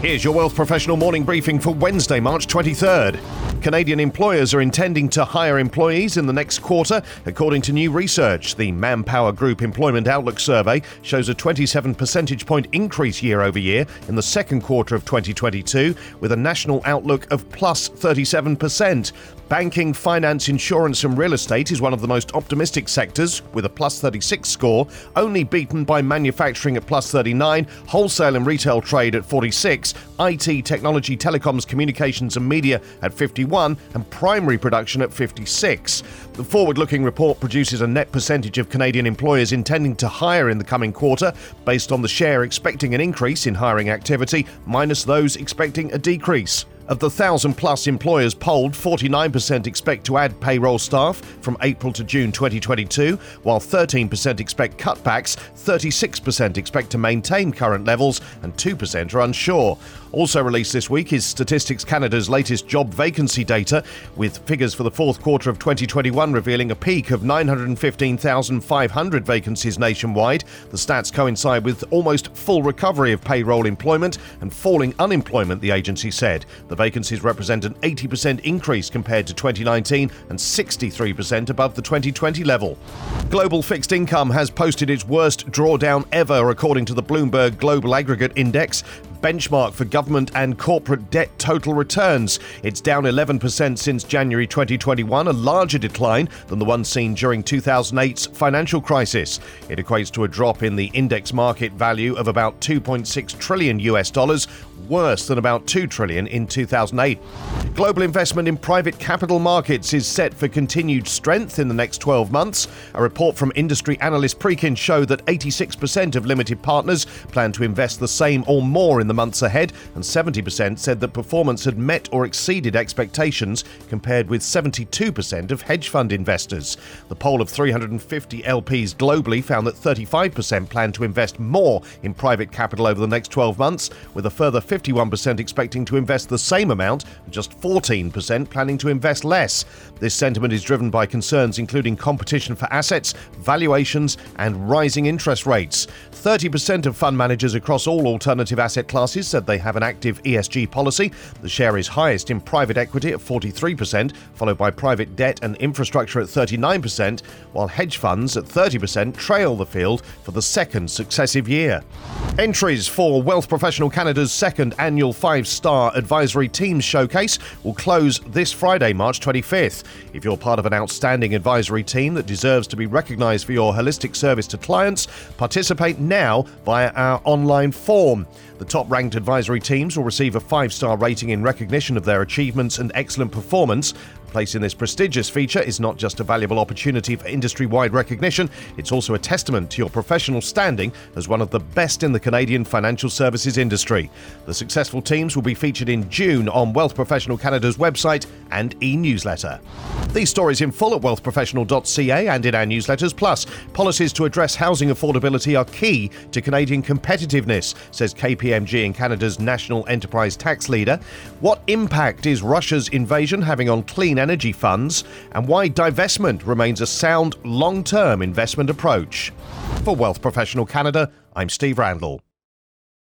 Here's your Wealth Professional morning briefing for Wednesday, March 23rd. Canadian employers are intending to hire employees in the next quarter, according to new research. The Manpower Group Employment Outlook Survey shows a 27 percentage point increase year over year in the second quarter of 2022, with a national outlook of plus 37%. Banking, finance, insurance, and real estate is one of the most optimistic sectors, with a plus 36 score, only beaten by manufacturing at plus 39, wholesale and retail trade at 46, IT, technology, telecoms, communications, and media at 51, and primary production at 56. The forward looking report produces a net percentage of Canadian employers intending to hire in the coming quarter, based on the share expecting an increase in hiring activity, minus those expecting a decrease. Of the 1,000 plus employers polled, 49% expect to add payroll staff from April to June 2022, while 13% expect cutbacks, 36% expect to maintain current levels, and 2% are unsure. Also released this week is Statistics Canada's latest job vacancy data, with figures for the fourth quarter of 2021 revealing a peak of 915,500 vacancies nationwide. The stats coincide with almost full recovery of payroll employment and falling unemployment, the agency said. The vacancies represent an 80% increase compared to 2019 and 63% above the 2020 level. Global fixed income has posted its worst drawdown ever, according to the Bloomberg Global Aggregate Index benchmark for government and corporate debt total returns. It's down 11% since January 2021, a larger decline than the one seen during 2008's financial crisis. It equates to a drop in the index market value of about 2.6 trillion US dollars, worse than about 2 trillion in 2008. Global investment in private capital markets is set for continued strength in the next 12 months. A report from industry analyst Preqin showed that 86% of limited partners plan to invest the same or more in the months ahead, and 70% said that performance had met or exceeded expectations, compared with 72% of hedge fund investors. The poll of 350 LPs globally found that 35% plan to invest more in private capital over the next 12 months, with a further 51% expecting to invest the same amount, and just 14% planning to invest less. This sentiment is driven by concerns including competition for assets, valuations, and rising interest rates. 30% of fund managers across all alternative asset classes said they have an active ESG policy. The share is highest in private equity at 43%, followed by private debt and infrastructure at 39%, while hedge funds at 30% trail the field for the second successive year. Entries for Wealth Professional Canada's second annual five star advisory teams showcase will close this Friday, March 25th. If you're part of an outstanding advisory team that deserves to be recognised for your holistic service to clients, participate now via our online form. The top ranked advisory teams will receive a five star rating in recognition of their achievements and excellent performance. Placing this prestigious feature is not just a valuable opportunity for industry wide recognition, it's also a testament to your professional standing as one of the best in the Canadian financial services industry. The successful teams will be featured in June on Wealth Professional Canada's website and e newsletter. These stories in full at wealthprofessional.ca and in our newsletters. Plus, policies to address housing affordability are key to Canadian competitiveness, says KPMG and Canada's National Enterprise Tax Leader. What impact is Russia's invasion having on clean energy funds, and why divestment remains a sound long term investment approach. For Wealth Professional Canada, I'm Steve Randall.